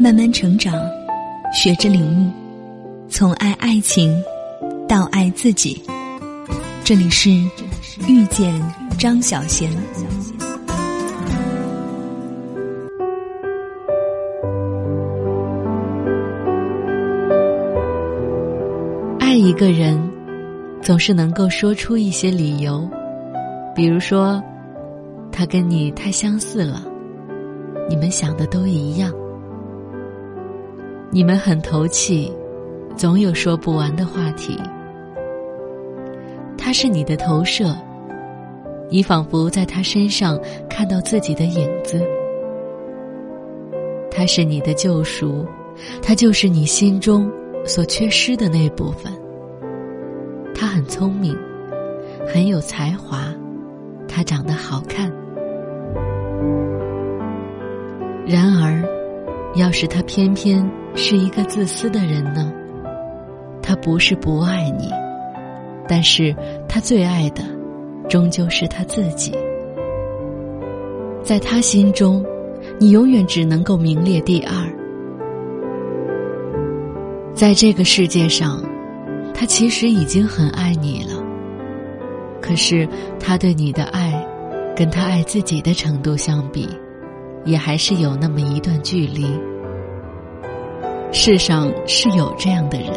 慢慢成长，学着领悟，从爱爱情到爱自己。这里是遇见张小贤。爱一个人，总是能够说出一些理由，比如说，他跟你太相似了，你们想的都一样，你们很投契，总有说不完的话题。他是你的投射，你仿佛在他身上看到自己的影子。他是你的救赎，他就是你心中所缺失的那部分。他很聪明，很有才华，他长得好看。然而，要是他偏偏是一个自私的人呢？他不是不爱你，但是他最爱的，终究是他自己。在他心中，你永远只能够名列第二。在这个世界上。他其实已经很爱你了，可是他对你的爱，跟他爱自己的程度相比，也还是有那么一段距离。世上是有这样的人，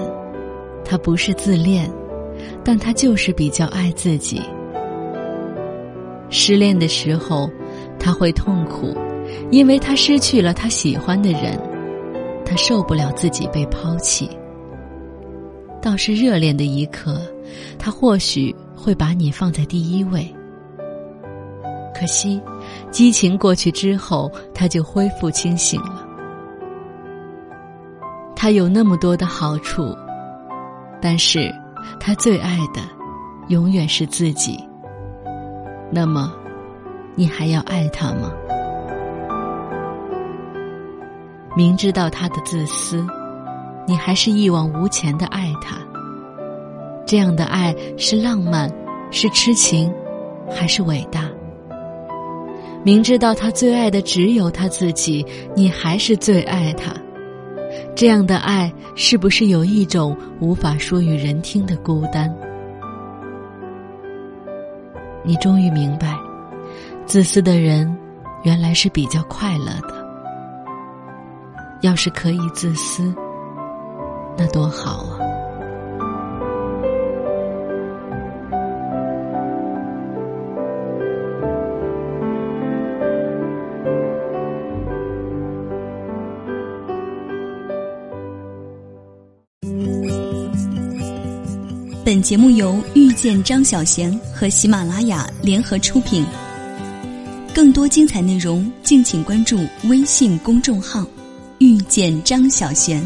他不是自恋，但他就是比较爱自己。失恋的时候，他会痛苦，因为他失去了他喜欢的人，他受不了自己被抛弃。倒是热恋的一刻，他或许会把你放在第一位。可惜，激情过去之后，他就恢复清醒了。他有那么多的好处，但是，他最爱的，永远是自己。那么，你还要爱他吗？明知道他的自私。你还是一往无前的爱他，这样的爱是浪漫，是痴情，还是伟大？明知道他最爱的只有他自己，你还是最爱他，这样的爱是不是有一种无法说与人听的孤单？你终于明白，自私的人原来是比较快乐的。要是可以自私。那多好啊！本节目由遇见张小娴和喜马拉雅联合出品。更多精彩内容，敬请关注微信公众号“遇见张小娴”。